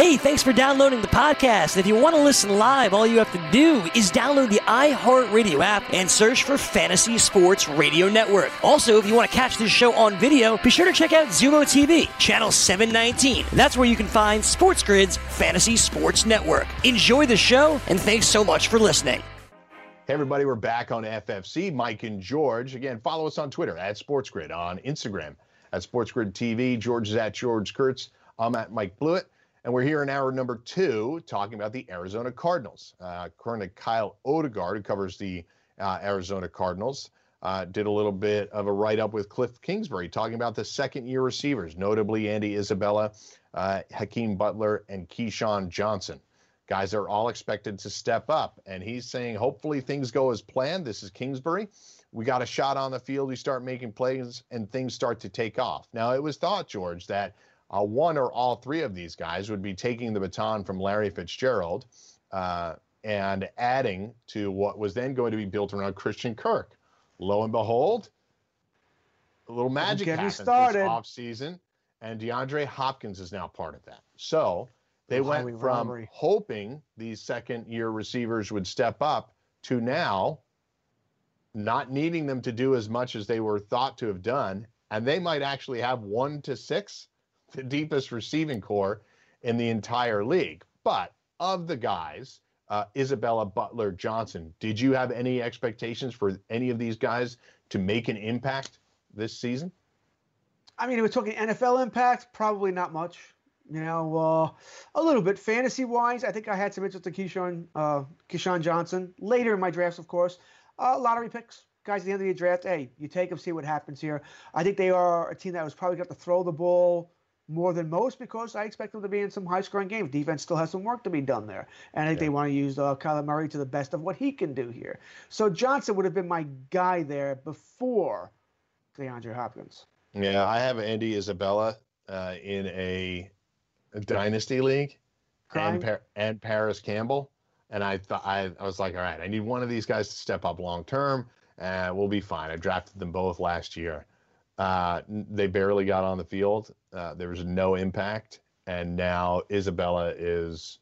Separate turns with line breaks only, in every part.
Hey, thanks for downloading the podcast. If you want to listen live, all you have to do is download the iHeartRadio app and search for Fantasy Sports Radio Network. Also, if you want to catch this show on video, be sure to check out Xumo TV, channel 719. That's where you can find Sports Grid's Fantasy Sports Network. Enjoy the show, and thanks so much for listening.
Hey, everybody, we're back on FFC. Mike and George. Again, follow us on Twitter at SportsGrid, on Instagram at SportsGrid TV. George is at George Kurtz. I'm at Mike Blewett. And we're here in hour number two talking about the Arizona Cardinals. Uh, Kyle Odegard, who covers the uh, Arizona Cardinals, uh, did a little bit of a write up with Cliff Kingsbury talking about the second year receivers, notably Andy Isabella, uh, Hakeem Butler, and KeeSean Johnson. Guys are all expected to step up. And he's saying, hopefully, things go as planned. This is Kingsbury. We got a shot on the field. We start making plays, and things start to take off. Now, it was thought, George, that uh, one or all three of these guys would be taking the baton from Larry Fitzgerald uh, and adding to what was then going to be built around Christian Kirk. Lo and behold, a little magic happened started. this offseason, and DeAndre Hopkins is now part of that. So they went from robbery. hoping these second year receivers would step up to now not needing them to do as much as they were thought to have done. And they might actually have one to six the deepest receiving corps in the entire league. But of the guys, uh, Isabella Butler Johnson, did you have any expectations for any of these guys to make an impact this season?
I mean, we're talking NFL impact, probably not much. You know, uh, a little bit fantasy wise. I think I had some interest in KeeSean, uh, KeeSean Johnson later in my drafts, of course. Uh, lottery picks, guys. At the end of the draft, hey, you take them, see what happens here. I think they are a team that was probably got to throw the ball more than most because I expect them to be in some high scoring games. Defense still has some work to be done there. And I think yeah. they want to use uh, Kyler Murray to the best of what he can do here. So Johnson would have been my guy there before DeAndre Hopkins.
Yeah, I have Andy Isabella uh, in a, a, dynasty league and, Par- and Parris Campbell. And I thought I, I was like, all right, I need one of these guys to step up long term, and we'll be fine. I drafted them both last year. Uh, they barely got on the field. Uh, there was no impact, and now Isabella is.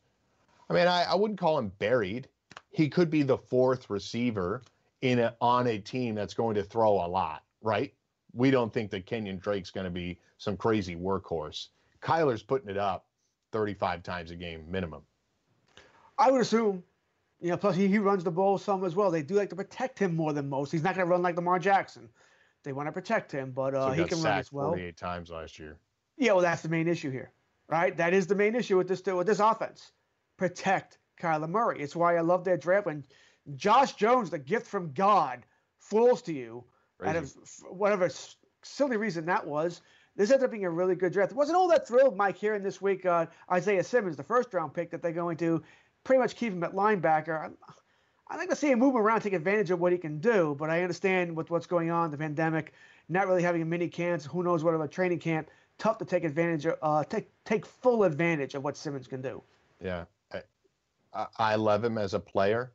I mean, I, I wouldn't call him buried. He could be the fourth receiver in a, on a team that's going to throw a lot, right? We don't think that Kenyon Drake's going to be some crazy workhorse. Kyler's putting it up 35 times a game minimum.
I would assume. You know, plus he, he runs the ball some as well. They do like to protect him more than most. He's not going to run like Lamar Jackson. They want to protect him, but uh, so he can run as well.
48 times last year.
Yeah, well, that's the main issue here, right? That is the main issue with this with this offense. Protect Kyler Murray. It's why I love their draft when Josh Jones, the gift from God, falls to you Crazy. out of whatever silly reason that was. This ended up being a really good draft. Wasn't all that thrilled, Mike, hearing this week uh, Isaiah Simmons, the first round pick, that they're going to pretty much keep him at linebacker. I like to see him move around, take advantage of what he can do. But I understand with what's going on, the pandemic, not really having a mini camp, who knows what of a training camp. Tough to take advantage of, uh, take take full advantage of what Simmons can do.
Yeah, I, I love him as a player.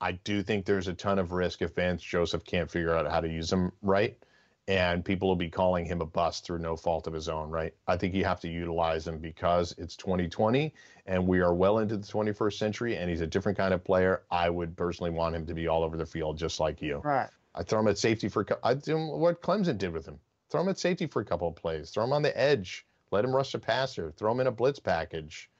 I do think there's a ton of risk if Vance Joseph can't figure out how to use him right and people will be calling him a bust through no fault of his own, right? I think you have to utilize him because it's 2020 and we are well into the 21st century and he's a different kind of player. I would personally want him to be all over the field just like you.
Right.
I throw him at safety for I do what Clemson did with him. Throw him at safety for a couple of plays. Throw him on the edge. Let him rush the passer. Throw him in a blitz package,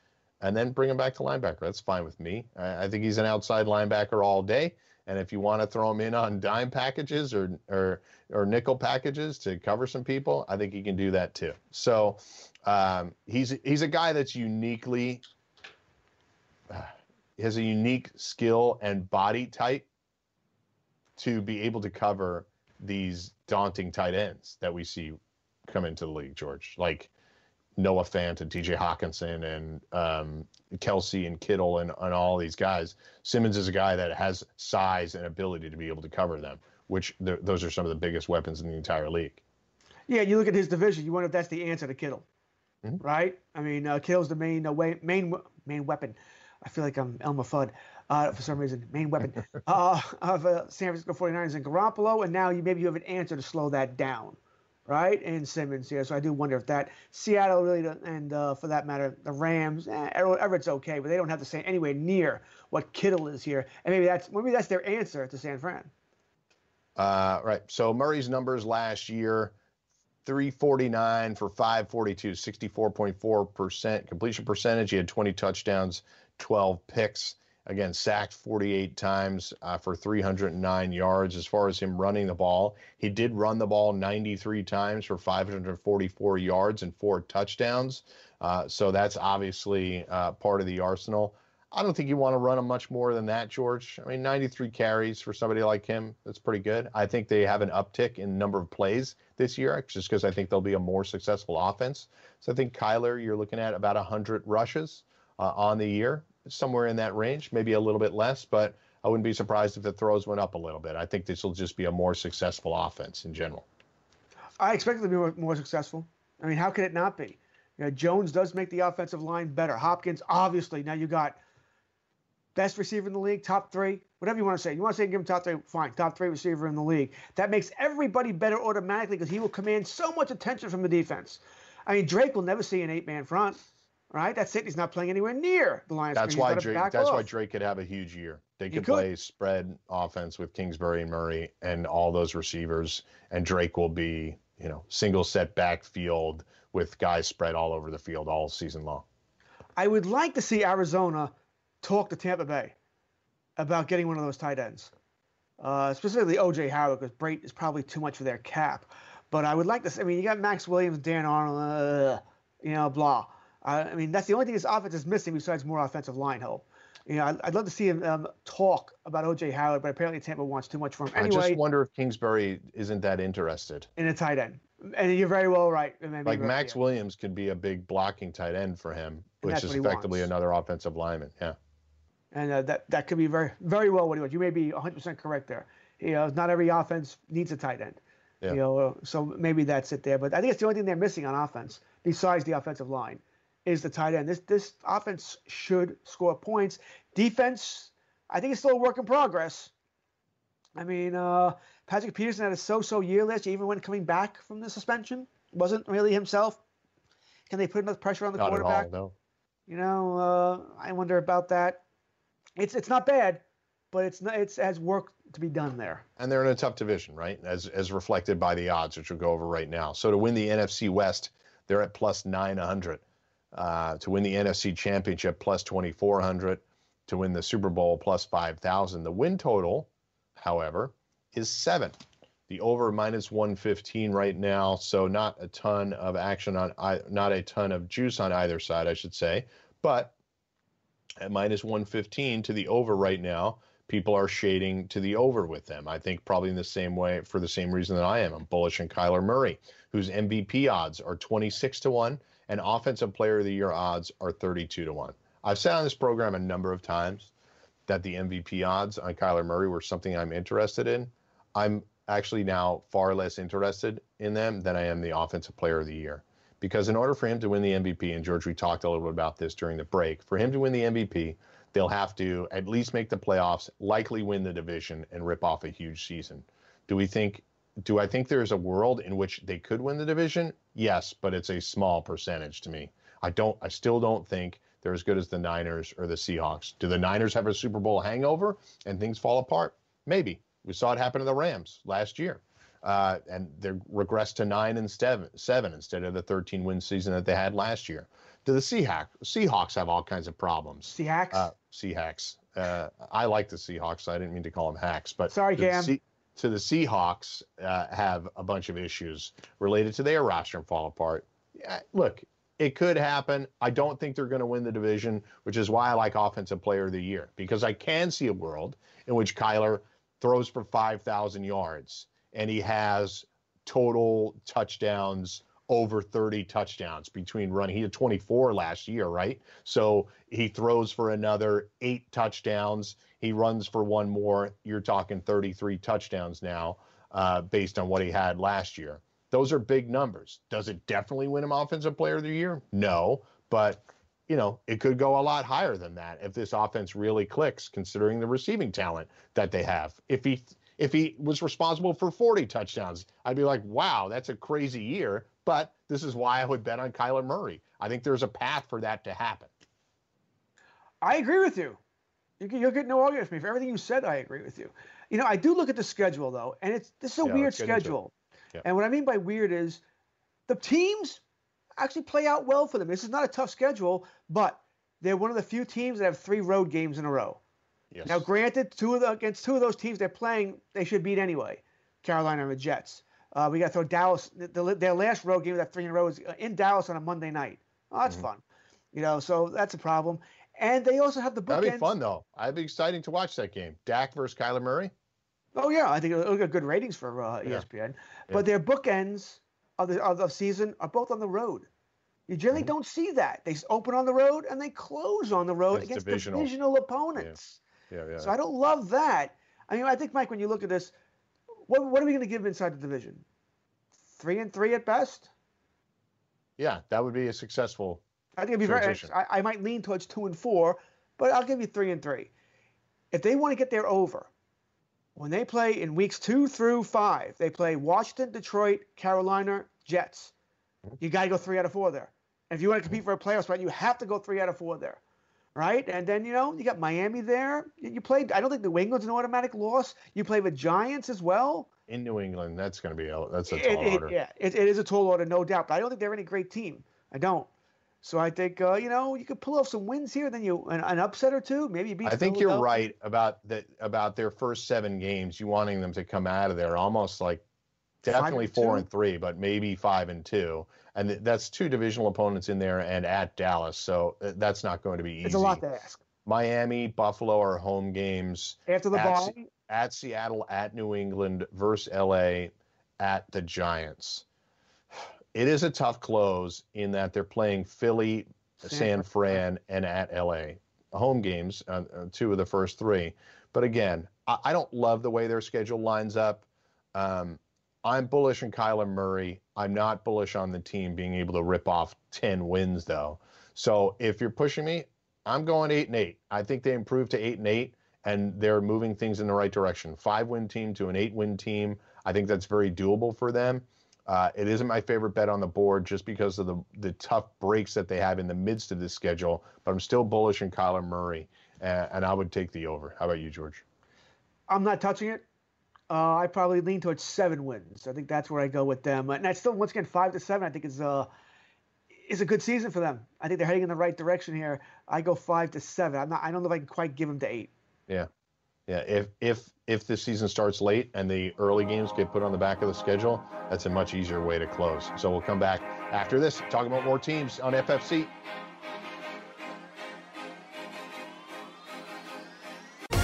and then bring him back to linebacker. That's fine with me. I, I think he's an outside linebacker all day. And if you want to throw him in on dime packages or or or nickel packages to cover some people, I think he can do that too. So um, he's he's a guy that's uniquely uh, has a unique skill and body type to be able to cover these daunting tight ends that we see come into the league, George. Like Noah Fant and TJ Hockenson and um, Kelce and Kittle and, and all these guys. Simmons is a guy that has size and ability to be able to cover them, which th- those are some of the biggest weapons in the entire league.
Yeah, you look at his division, you wonder if that's the answer to Kittle, mm-hmm. right? I mean, uh, Kittle's the main uh, way, main main weapon. I feel like I'm Elmer Fudd uh, for some reason, main weapon uh, of uh, San Francisco 49ers and Garoppolo, and now you maybe you have an answer to slow that down right? And Simmons here. So I do wonder if that Seattle really, and uh, for that matter, the Rams, eh, Everett's okay, but they don't have the same anywhere near what Kittle is here. And maybe that's maybe that's their answer to San Fran.
Uh, right. So Murray's numbers last year. 349 for 542, 64.4% completion percentage. He had 20 touchdowns, 12 picks. Again, sacked 48 times uh, for 309 yards. As far as him running the ball, he did run the ball 93 times for 544 yards and four touchdowns. Uh, so that's obviously uh, part of the arsenal. I don't think you want to run him much more than that, George. I mean, 93 carries for somebody like him, that's pretty good. I think they have an uptick in number of plays this year just because I think they'll be a more successful offense. So I think Kyler, you're looking at about 100 rushes uh, on the year somewhere in that range, maybe a little bit less, but I wouldn't be surprised if the throws went up a little bit. I think this will just be a more successful offense in general.
I expect it to be more, more successful. I mean, how could it not be? You know, Jones does make the offensive line better. Hopkins, obviously, now you got best receiver in the league, top three, whatever you want to say. You want to say give him top three, fine, top three receiver in the league. That makes everybody better automatically because he will command so much attention from the defense. I mean, Drake will never see an eight-man front right? That's it. He's not playing anywhere near the Lions.
That's why Drake. That's off. why Drake could have a huge year. They could, could, play spread offense with Kingsbury and Murray and all those receivers, and Drake will be, you know, single set backfield with guys spread all over the field all season long.
I would like to see Arizona talk to Tampa Bay about getting one of those tight ends, uh, specifically OJ Howard, because Brate is probably too much for their cap. But I would like to. See, I mean, you got Maxx Williams, Dan Arnold, uh, you know, blah. Uh, I mean, that's the only thing this offense is missing besides more offensive line help. You know, I'd, I'd love to see him um, talk about OJ Howard, but apparently Tampa wants too much from him. Anyway,
I just wonder if Kingsbury isn't that interested
in a tight end. And you're very well right.
Like Maxx Williams could be a big blocking tight end for him, which is effectively wants. another offensive lineman. Yeah.
And uh, that that could be very very well what he wants. You may be 100% correct there. You know, not every offense needs a tight end. Yeah. You know, so maybe that's it there. But I think it's the only thing they're missing on offense besides the offensive line is the tight end. This this offense should score points. Defense, I think it's still a work in progress. I mean, uh, Patrick Peterson had a so-so year last year, even when coming back from the suspension, wasn't really himself. Can they put enough pressure on the
not
quarterback?
At all, no.
You know, uh, I wonder about that. It's it's not bad, but it's not, it's has work to be done there.
And they're in a tough division, right? As as reflected by the odds, which we'll go over right now. So to win the NFC West, they're at plus 900 uh, to win the NFC Championship plus 2,400, to win the Super Bowl plus 5,000. The win total, however, is seven. The over minus 115 right now, so not a ton of action on, not a ton of juice on either side, I should say. But at minus 115 to the over right now, people are shading to the over with them. I think probably in the same way for the same reason that I am. I'm bullish on Kyler Murray, whose MVP odds are 26 to 1 and offensive player of the year odds are 32 to 1. I've said on this program a number of times that the MVP odds on Kyler Murray were something I'm interested in. I'm actually now far less interested in them than I am the offensive player of the year. Because in order for him to win the MVP, and George, we talked a little bit about this during the break, for him to win the MVP, they'll have to at least make the playoffs, likely win the division, and rip off a huge season. Do we think? Do I think there's a world in which they could win the division? Yes, but it's a small percentage to me. I don't. I still don't think they're as good as the Niners or the Seahawks. Do the Niners have a Super Bowl hangover and things fall apart? Maybe. We saw it happen to the Rams last year. Uh, and they regressed to nine and seven, seven instead of the 13 win season that they had last year. Do the Seahawks, Seahawks have all kinds of problems?
Seahawks? Uh,
Seahawks. Uh, I like the Seahawks. So I didn't mean to call them hacks, but
sorry, Cam.
To the Seahawks uh, have a bunch of issues related to their roster and fall apart. Yeah, look, it could happen. I don't think they're going to win the division, which is why I like Offensive Player of the Year because I can see a world in which Kyler throws for 5,000 yards and he has total touchdowns over 30 touchdowns between running. He had 24 last year, right? So he throws for another eight touchdowns. He runs for one more. You're talking 33 touchdowns now, uh, based on what he had last year. Those are big numbers. Does it definitely win him Offensive Player of the Year? No, but you know it could go a lot higher than that if this offense really clicks, considering the receiving talent that they have. If he if he was responsible for 40 touchdowns, I'd be like, wow, that's a crazy year. But this is why I would bet on Kyler Murray. I think there's a path for that to happen.
I agree with you. You'll get no argument from me. For everything you said, I agree with you. You know, I do look at the schedule, though, and it's this is a yeah, weird schedule. Yeah. And what I mean by weird is the teams actually play out well for them. This is not a tough schedule, but they're one of the few teams that have three road games in a row. Yes. Now, granted, two of the, against two of those teams they're playing, they should beat anyway. Carolina and the Jets. Uh, we got to throw Dallas. The, their last road game, that three in a row, is uh, in Dallas on a Monday night. Oh, that's mm-hmm. fun. You know, so that's a problem. And they also have the bookends.
That'd be fun though. I'd be exciting to watch that game. Dak versus Kyler Murray.
Oh yeah, I think it'll get good ratings for uh, ESPN. Yeah. But their bookends of the of the season are both on the road. You generally mm-hmm. don't see that. They open on the road and they close on the road against divisional, divisional opponents.
Yeah. yeah, yeah.
So I don't love that. I mean, I think Mike, when you look at this, what what are we going to give inside the division? Three and three at best.
Yeah, that would be a successful.
I think it'd be transition. very. I, I might lean towards two and four, but I'll give you three and three. If they want to get there over, when they play in weeks two through five, they play Washington, Detroit, Carolina, Jets. You got to go three out of four there. And if you want to compete for a playoff spot, you have to go three out of four there, right? And then you know you got Miami there. You played. I don't think New England's an automatic loss. You play the Giants as well.
In New England, that's going to be a that's a tall
it,
it, order.
Yeah, it, it is a tall order, no doubt. But I don't think they're any great team. I don't. So I think uh, you know you could pull off some wins here, then you an, an upset or two, maybe beat.
I think you're right about that about their first seven games. You wanting them to come out of there almost like definitely and four two? and three, but maybe five and two, and that's two divisional opponents in there and at Dallas. So uh, that's not going to be easy.
It's a lot to ask.
Miami, Buffalo are home games
after the bye.
At Seattle, at New England, versus LA, at the Giants it is a tough close in that they're playing Philly, San, Fran, and at LA. Home games, uh, uh, two of the first three. But again, I, I, don't love the way their schedule lines up. Um, I'm bullish on Kyler Murray. I'm not bullish on the team being able to rip off 10 wins, though. So if you're pushing me, I'm going eight and eight. I think they improved to eight and eight, and they're moving things in the right direction. Five win team to an eight win team. I think that's very doable for them. Uh, it isn't my favorite bet on the board just because of the the tough breaks that they have in the midst of this schedule. But I'm still bullish in Kyler Murray, and, and I would take the over. How about you, George?
I'm not touching it. Uh, I probably lean towards seven wins. I think that's where I go with them. And that's still once again five to seven. I think is uh is a good season for them. I think they're heading in the right direction here. I go five to seven. I'm not. I don't know if I can quite give them to eight.
Yeah, yeah, if if if the season starts late and the early games get put on the back of the schedule, that's a much easier way to close. So we'll come back after this, talk about more teams on FFC.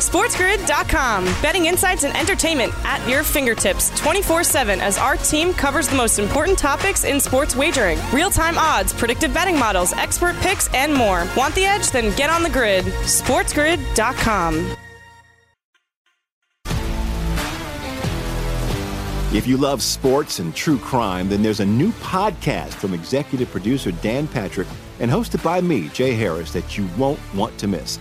SportsGrid.com. Betting insights and entertainment at your fingertips 24 7 as our team covers the most important topics in sports wagering real time odds, predictive betting models, expert picks, and more. Want the edge? Then get on the grid. SportsGrid.com.
If you love sports and true crime, then there's a new podcast from executive producer Dan Patrick and hosted by me, Jay Harris, that you won't want to miss.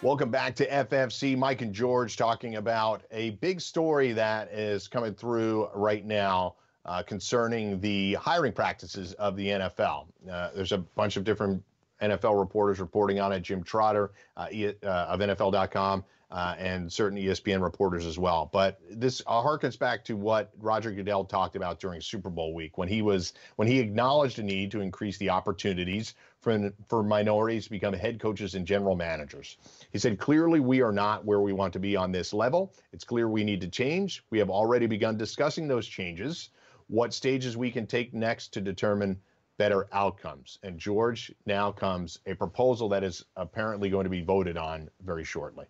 Welcome back to FFC. Mike and George talking about a big story that is coming through right now uh, concerning the hiring practices of the NFL. Uh, there's a bunch of different NFL reporters reporting on it. Jim Trotter uh, e- uh, of NFL.com uh, and certain ESPN reporters as well. But this uh, harkens back to what Roger Goodell talked about during Super Bowl week when he was when he acknowledged the need to increase the opportunities for for minorities to become head coaches and general managers. He said, clearly, we are not where we want to be on this level. It's clear we need to change. We have already begun discussing those changes, what stages we can take next to determine better outcomes. And George, now comes a proposal that is apparently going to be voted on very shortly.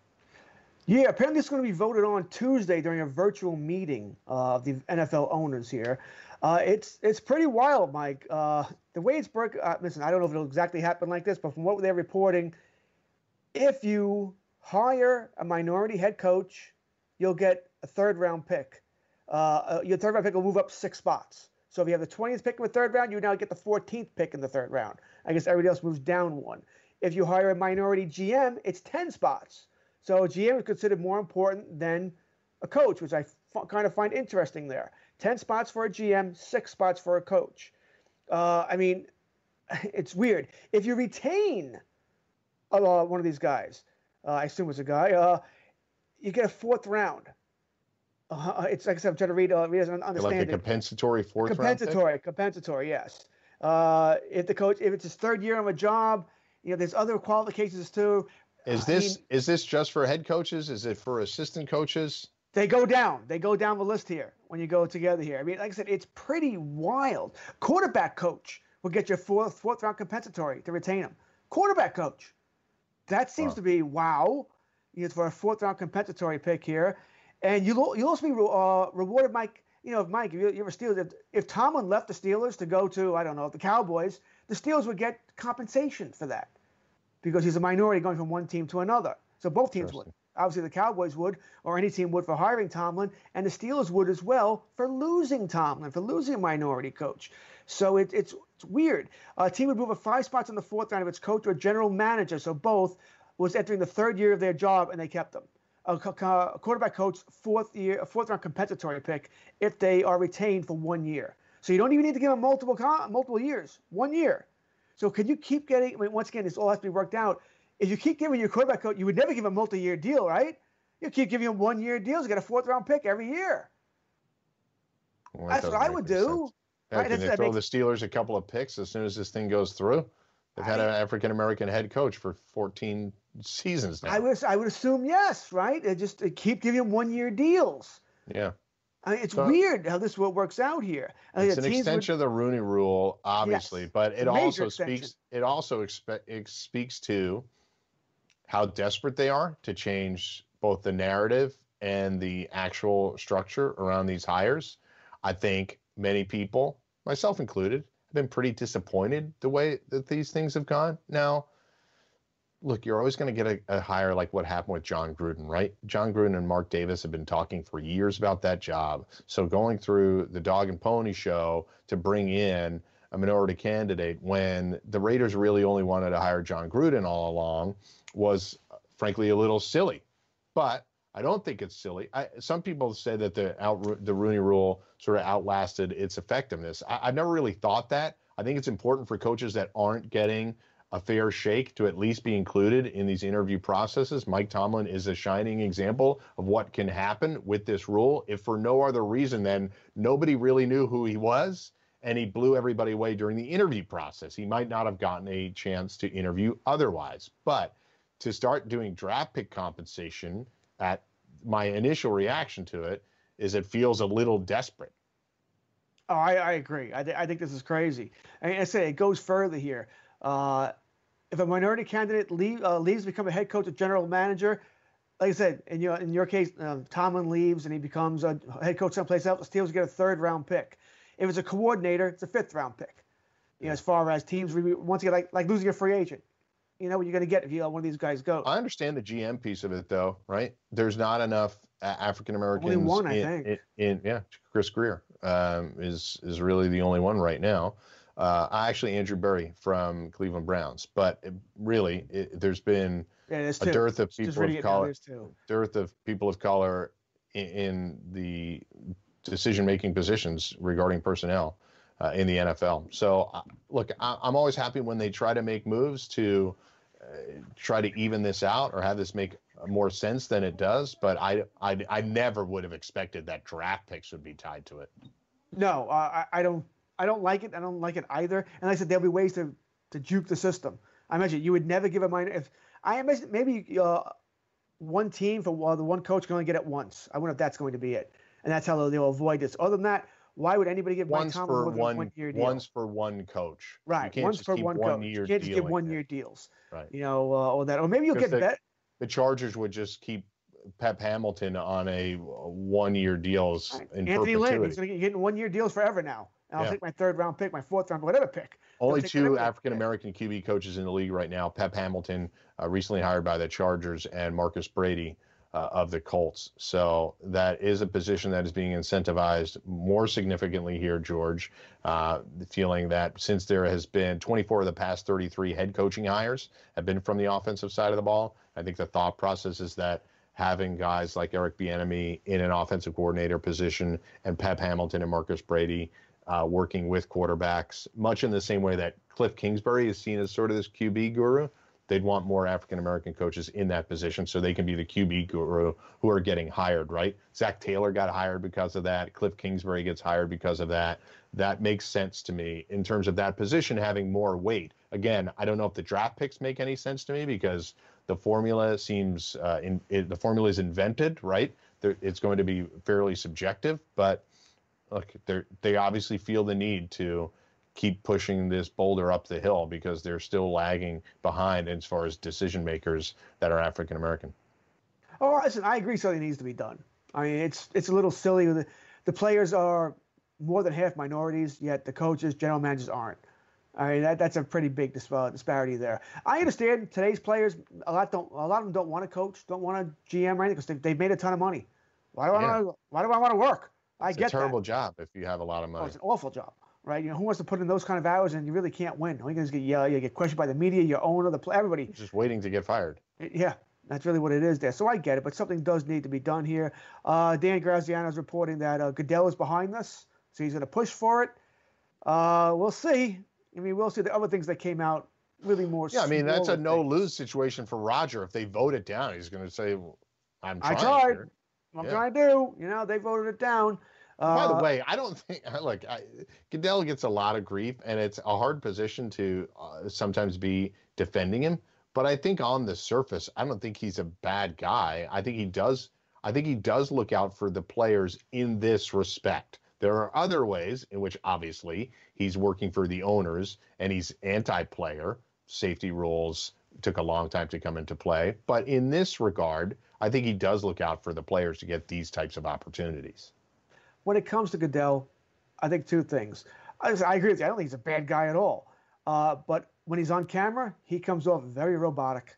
Yeah, apparently it's going to be voted on Tuesday during a virtual meeting uh, of the NFL owners here. Uh, it's it's pretty wild, Mike. Uh, the way it's broke. Uh, listen, I don't know if it'll exactly happen like this, but from what they're reporting, if you hire a minority head coach, you'll get a third round pick. Uh, your third round pick will move up six spots. So if you have the 20th pick in the third round, you now get the 14th pick in the third round. I guess everybody else moves down one. If you hire a minority GM, it's 10 spots. So GM is considered more important than a coach, which I f- kind of find interesting there. 10 spots for a GM, six spots for a coach. Uh, I mean, it's weird. If you retain uh, one of these guys, uh, I assume it's a guy, uh, you get a fourth round. Uh, it's like I said, I'm trying to read, uh, read as an
Like
understanding.
a compensatory fourth round
compensatory, compensatory, yes. Uh, if the coach, if it's his third year on a job, you know, there's other qualifications too.
Is
I
this
mean,
is this just for head coaches? Is it for assistant coaches?
they go down. They go down the list here when you go together here. I mean, like I said, it's pretty wild. Quarterback coach will get your fourth fourth round compensatory to retain him. Quarterback coach. That seems
Wow.
to be wow. you know, for a fourth round compensatory pick here, and you'll you'll also be uh, rewarded, Mike. You know, if Mike, if you, you ever Steelers, if, if Tomlin left the Steelers to go to I don't know the Cowboys, the Steelers would get compensation for that because he's a minority going from one team to another. So both teams would. Obviously, the Cowboys would, or any team would for hiring Tomlin, and the Steelers would as well for losing Tomlin, for losing a minority coach. So it, it's it's weird. A team would move a five spots in the fourth round of its coach or general manager. So both was entering the third year of their job, and they kept them. A, a quarterback coach, fourth year, a fourth round compensatory pick if they are retained for one year. So you don't even need to give them multiple multiple years, one year. So can you keep getting? I mean, once again, this all has to be worked out if you keep giving your quarterback coach, you would never give a multi-year deal, right? You keep giving him one-year deals, you get a fourth-round pick every year. Well, That's what I would do.
Right? Can they throw makes... the Steelers a couple of picks as soon as this thing goes through? They've had an African American head coach for 14 seasons now.
I would I would assume yes, right? They just they keep giving him one-year deals.
Yeah.
I mean, it's so, weird how this works out here.
I mean, it's an extension would, of the Rooney Rule, obviously, yes, but it also extension. speaks. It also expe- it speaks to how desperate they are to change both the narrative and the actual structure around these hires. I think many people, myself included, have been pretty disappointed the way that these things have gone. Now, look, you're always going to get a, a, hire like what happened with Jon Gruden, right? Jon Gruden and Mark Davis have been talking for years about that job. So going through the dog and pony show to bring in a minority candidate when the Raiders really only wanted to hire Jon Gruden all along was frankly a little silly. But I don't think it's silly. I, some people say that the out, the Rooney Rule sort of outlasted its effectiveness. I, I've never really thought that. I think it's important for coaches that aren't getting a fair shake to at least be included in these interview processes. Mike Tomlin is a shining example of what can happen with this rule. If for no other reason than nobody really knew who he was and he blew everybody away during the interview process, he might not have gotten a chance to interview otherwise. But to start doing draft pick compensation at my initial reaction to it is it feels a little desperate.
Oh, I, I agree. I, th- I think this is crazy. I, I say it goes further here. Uh, if a minority candidate leave, uh, leaves, become a head coach or general manager, like I said, in your in your case, uh, Tomlin leaves and he becomes a head coach someplace else. The Steelers get a third round pick. If it's a coordinator, it's a fifth round pick. You know, as far as teams once again like like losing a free agent, you know what you're going to get if you let one of these guys go.
I understand the GM piece of it, though, right? There's not enough African Americans.
Only one, I think.
In, in, yeah, Chris Grier um, is is really the only one right now. Uh, actually, Andrew Berry from Cleveland Browns, but it, really, it, there's been
yeah, a
dearth of people of color, dearth of people of color in, in the decision-making positions regarding personnel uh, in the NFL. So, uh, look, I, am always happy when they try to make moves to try to even this out or have this make more sense than it does. But I, I, I never would have expected that draft picks would be tied to it.
No, uh, I, I don't. I don't like it. I don't like it either. And like I said, there'll be ways to to juke the system. I imagine you would never give a minor. If I imagine maybe uh, one team for uh, the one coach can only get it once. I wonder if that's going to be it, and that's how they'll, they'll avoid this. Other than that, why would anybody give
Mike
Tomlin
one,
one year
deal? Once for one coach.
Right. Once for one, coach. You can't just give one year deals. Right. You know, uh, or that, or maybe you'll get
the,
bet.
The Chargers would just keep Pep Hamilton on a one year deals right. in
Anthony. Lynn, he's going to get getting one year deals forever now. And I'll yeah. take my third round pick, my fourth round, whatever pick.
Only two African American QB coaches in the league right now. Pep Hamilton, uh, recently hired by the Chargers, and Marcus Brady uh, of the Colts. So that is a position that is being incentivized more significantly here, George. Uh, feeling that since there has been 24 of the past 33 head coaching hires have been from the offensive side of the ball, I think the thought process is that having guys like Eric Bieniemy in an offensive coordinator position and Pep Hamilton and Marcus Brady uh, working with quarterbacks, much in the same way that Cliff Kingsbury is seen as sort of this QB guru they'd want more African American coaches in that position so they can be the QB guru who are getting hired, right? Zac Taylor got hired because of that. Cliff Kingsbury gets hired because of that. That makes sense to me in terms of that position having more weight. Again, I don't know if the draft picks make any sense to me because the formula seems uh, in, it, the formula is invented, right? They're, it's going to be fairly subjective, but look, they obviously feel the need to keep pushing this boulder up the hill because they're still lagging behind as far as decision makers that are African American.
Oh, listen, I agree. Something needs to be done. I mean, it's it's a little silly. The, the players are more than half minorities, yet the coaches, general managers aren't. I mean, that, that's a pretty big disparity there. I understand today's players. A lot don't. A lot of them don't want to coach, don't want to GM or anything because they, they've made a ton of money. Why do I yeah. want to? Why do I want to work? I
it's
get
a terrible
that.
job if you have a lot of money.
Oh, it's an awful job, right? You know, who wants to put in those kind of hours and you really can't win? All you get yelled. You get questioned by the media, your owner, the everybody.
Just waiting to get fired.
Yeah, that's really what it is there. So I get it, but something does need to be done here. Uh, Dan Graziano is reporting that uh, Goodell is behind this, so he's going to push for it. Uh, we'll see. I mean, we'll see the other things that came out really more.
Yeah, I mean that's a no lose situation for Roger. If they vote it down, he's going to say, "I'm trying."
I tried. Here. I'm yeah. trying to do. You know, they voted it down.
By the uh, way, I don't think look. I, Goodell gets a lot of grief, and it's a hard position to uh, sometimes be defending him. But I think on the surface, I don't think he's a bad guy. I think he does. I think he does look out for the players in this respect. There are other ways in which obviously he's working for the owners and he's anti-player. Safety rules took a long time to come into play, but in this regard, I think he does look out for the players to get these types of opportunities.
When it comes to Goodell, I think two things. I, I agree with you. I don't think he's a bad guy at all. Uh, but when he's on camera, he comes off very robotic.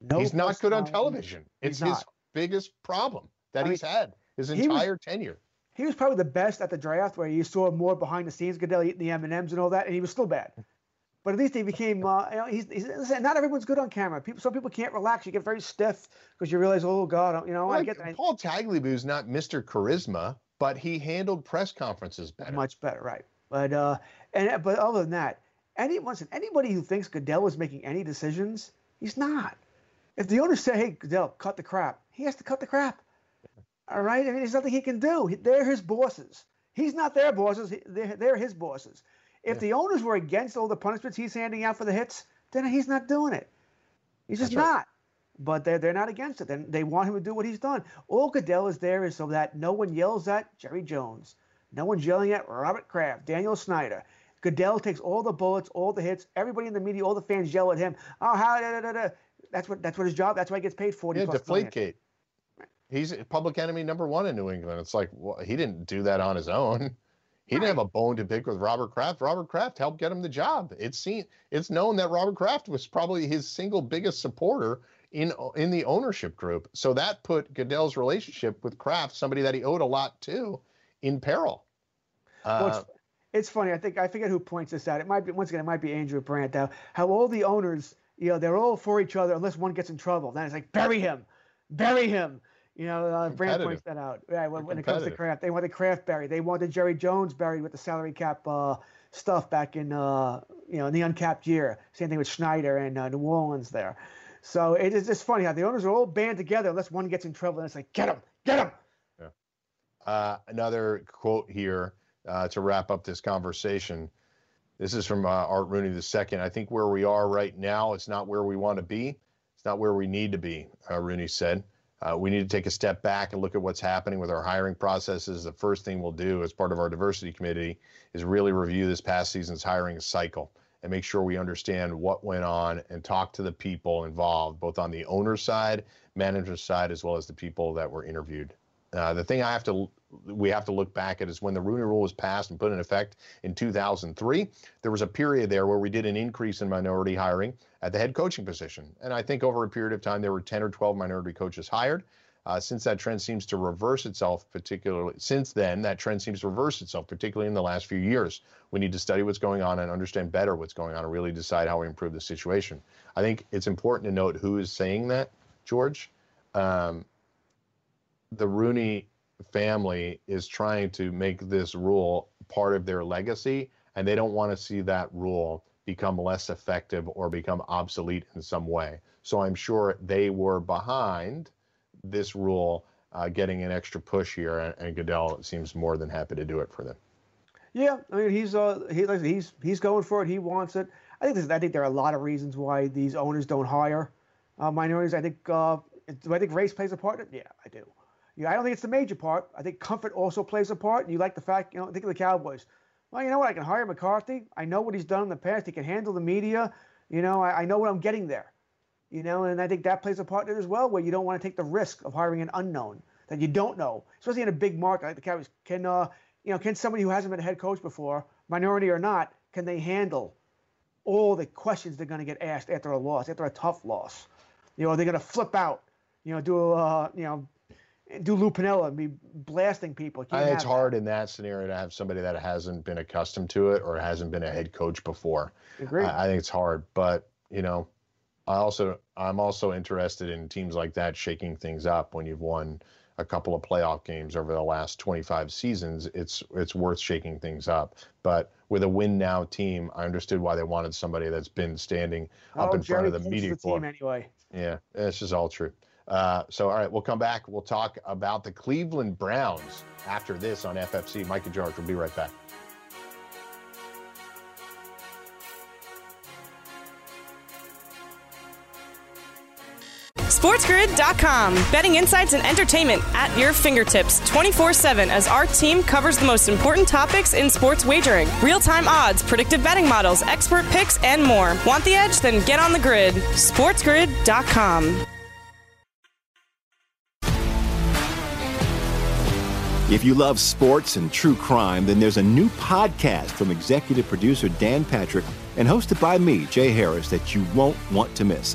No he's not good on television. It's his biggest problem that I he's mean, had his entire was, tenure
he was probably the best at the draft, where you saw more behind the scenes, Goodell eating the M and M's and all that, and he was still bad. But at least he became. Uh, you know, he's, he's, not everyone's good on camera. People, some people can't relax. You get very stiff because you realize, oh God, you know, well, I get that.
Paul Tagliabue's not Mr. Charisma, but he handled press conferences better.
Much better, right? But uh, and but other than that, any listen, anybody who thinks Goodell is making any decisions, he's not. If the owners say, "Hey, Goodell, cut the crap," he has to cut the crap. All right. I mean, there's nothing he can do. They're his bosses. He's not their bosses. They're, they're his bosses. If yeah. the owners were against all the punishments he's handing out for the hits, then he's not doing it. He's just not. But they're, they're not against it. Then they want him to do what he's done. All Goodell is there is so that no one yells at Jerry Jones. No one's yelling at Robert Kraft, Daniel Snyder. Goodell takes all the bullets, all the hits. Everybody in the media, all the fans yell at him. Oh, how? Da, da, da, That's what. That's what his job. That's why he gets paid forty.
Yeah, Deflategate. He's public enemy number one in New England. It's like well, he didn't do that on his own. He didn't have a bone to pick with Robert Kraft. Robert Kraft helped get him the job. It's seen, it's known that Robert Kraft was probably his single biggest supporter in in the ownership group. So that put Goodell's relationship with Kraft, somebody that he owed a lot to, in peril.
Uh, well, it's, it's, funny. I think I forget who points this out. It might be once again. It might be Andrew Brandt. How, how all the owners, you know, they're all for each other unless one gets in trouble. Then it's like bury him, bury him. You know, uh, Brandt points that out. Right, when, when it comes to Kraft, they wanted Kraft buried. They wanted Jerry Jones buried with the salary cap uh, stuff back in, uh, you know, in the uncapped year. Same thing with Snyder and uh, New Orleans there. So it is just funny how the owners are all band together unless one gets in trouble and it's like, get him, get him.
Yeah. Uh, another quote here uh, to wrap up this conversation. This is from Art Rooney II. I think where we are right now, it's not where we want to be. It's not where we need to be, Rooney said. Uh, we need to take a step back and look at what's happening with our hiring processes. The first thing we'll do as part of our diversity committee is really review this past season's hiring cycle and make sure we understand what went on and talk to the people involved, both on the owner side, manager side, as well as the people that were interviewed. Uh, the thing I have to we have to look back at is when the Rooney Rule was passed and put in effect in 2003. There was a period there where we did an increase in minority hiring at the head coaching position, and I think over a period of time there were 10 or 12 minority coaches hired. Uh, since that trend seems to reverse itself, particularly since then, that trend seems to reverse itself, particularly in the last few years. We need to study what's going on and understand better what's going on and really decide how we improve the situation. I think it's important to note who is saying that, George. Um, the Rooney family is trying to make this rule part of their legacy, and they don't want to see that rule become less effective or become obsolete in some way. So I'm sure they were behind this rule uh, getting an extra push here, and, and, Goodell seems more than happy to do it for them.
Yeah, I mean he's uh, he, he's he's going for it. He wants it. I think this, I think there are a lot of reasons why these owners don't hire uh, minorities. I think uh, do I think race plays a part? Yeah, I do. Yeah, I don't think it's the major part. I think comfort also plays a part. And you like the fact, you know, think of the Cowboys. Well, you know what? I can hire McCarthy. I know what he's done in the past. He can handle the media. You know, I, I know what I'm getting there. You know, and I think that plays a part in it as well, where you don't want to take the risk of hiring an unknown that you don't know, especially in a big market like the Cowboys. Can uh, you know, can somebody who hasn't been a head coach before, minority or not, can they handle all the questions they're going to get asked after a loss, after a tough loss? You know, are they going to flip out? You know, do uh, you know, do Lou Piniella and be blasting people?
I think it's hard in that scenario to have somebody that hasn't been accustomed to it or hasn't been a head coach before.
Agree.
I, I think it's hard, but you know, I also I'm also interested in teams like that shaking things up when you've won a couple of playoff games over the last 25 seasons. It's it's worth shaking things up. But with a win now team, I understood why they wanted somebody that's been standing up
Oh,
in front of the media
the
for.
team anyway.
Yeah, this is all true. Uh, so, all right, we'll come back. We'll talk about the Cleveland Browns after this on FFC. Mike and George will be right back.
SportsGrid.com. Betting insights and entertainment at your fingertips 24 7 as our team covers the most important topics in sports wagering real time odds, predictive betting models, expert picks, and more. Want the edge? Then get on the grid. SportsGrid.com.
If you love sports and true crime, then there's a new podcast from executive producer Dan Patrick and hosted by me, Jay Harris, that you won't want to miss.